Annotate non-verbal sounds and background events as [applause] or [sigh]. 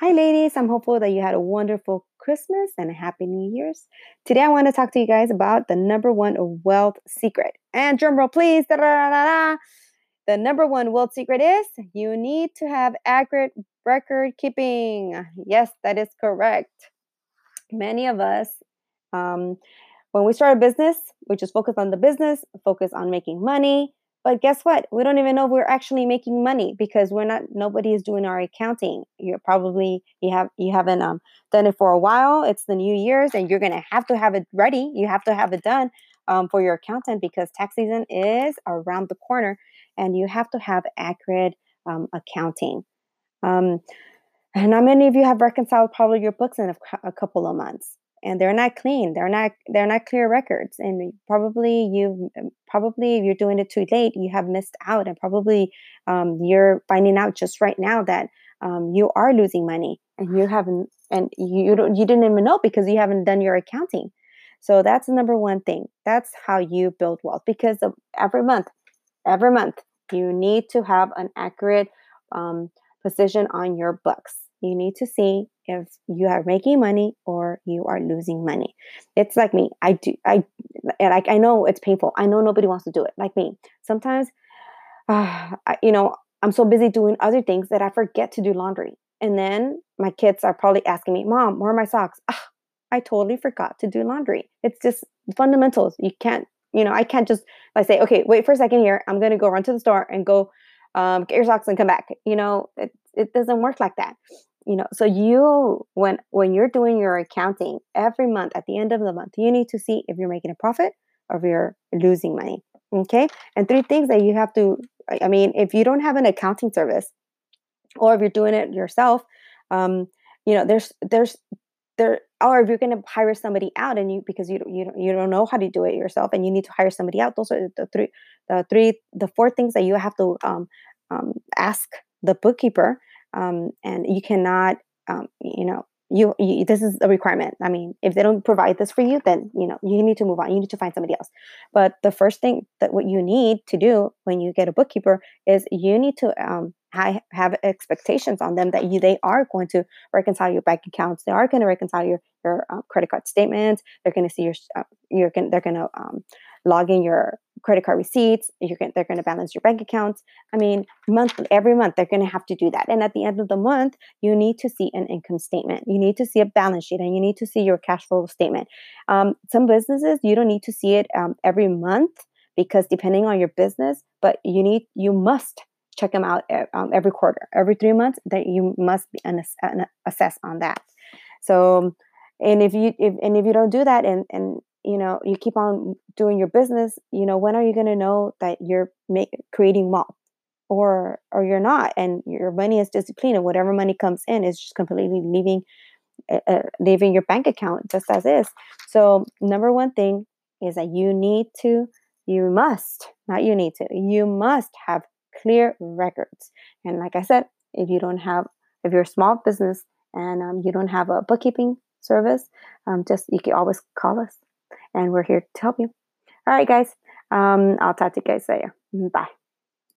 Hi, ladies. I'm hopeful that you had a wonderful Christmas and a happy New Year's. Today, I want to talk to you guys about the number one wealth secret. And drum roll, please. Da-da-da-da-da. The number one wealth secret is you need to have accurate record keeping. Yes, that is correct. Many of us, um, when we start a business, we just focus on the business, focus on making money, but guess what? We don't even know if we're actually making money because we're not. Nobody is doing our accounting. You're probably you have you haven't um, done it for a while. It's the New Year's, and you're gonna have to have it ready. You have to have it done um, for your accountant because tax season is around the corner, and you have to have accurate um, accounting. Um, and how many of you have reconciled probably your books in a, a couple of months? And they're not clean they're not they're not clear records and probably you um, probably if you're doing it too late you have missed out and probably um, you're finding out just right now that um, you are losing money and you haven't and you don't you didn't even know because you haven't done your accounting. So that's the number one thing that's how you build wealth because every month every month you need to have an accurate um, position on your books. You need to see if you are making money or you are losing money. It's like me. I do. I and like. I know it's painful. I know nobody wants to do it. Like me. Sometimes, uh, [sighs] I, you know, I'm so busy doing other things that I forget to do laundry. And then my kids are probably asking me, "Mom, where are my socks?" Ah, I totally forgot to do laundry. It's just fundamentals. You can't. You know, I can't just I say, "Okay, wait for a second here. I'm to go run to the store and go." Um, get your socks and come back. You know, it, it doesn't work like that you know so you when when you're doing your accounting every month at the end of the month you need to see if you're making a profit or if you're losing money okay? And three things that you have to i mean if you don't have an accounting service or if you're doing it yourself um you know there's there's there or if you're going to hire somebody out and you because you you don't, you don't know how to do it yourself and you need to hire somebody out those are the three the three the four things that you have to um, um ask the bookkeeper um, and you cannot um, you know you, you, this is a requirement. I mean if they don't provide this for you then you know you need to move on. You need to find somebody else. But the first thing that what you need to do when you get a bookkeeper is you need to um, have expectations on them that you they are going to reconcile your bank accounts. They are going to reconcile your your uh, credit card statements. They're going to see your uh, you're going they're going to um, log in your credit card receipts you're going they're going to balance your bank accounts. I mean monthly every month they're going to have to do that. And at the end of the month you need to see an income statement. You need to see a balance sheet and you need to see your cash flow statement. Um, some businesses you don't need to see it um, every month because depending on your business but you need you must check them out um, every quarter. Every three months that you must be an, an assess on that. So and if you if and if you don't do that and and you know you keep on doing your business you know when are you going to know that you're make, creating wealth? Or or you're not and your money is disciplined and whatever money comes in is just completely leaving uh, leaving your bank account just as is. So number one thing is that you need to you must not you need to you must have clear records. And like i said if you don't have if you're a small business and um, you don't have a bookkeeping service um, just you can always call us and we're here to help you. All right, guys. Um, I'll talk to you guys later. Bye.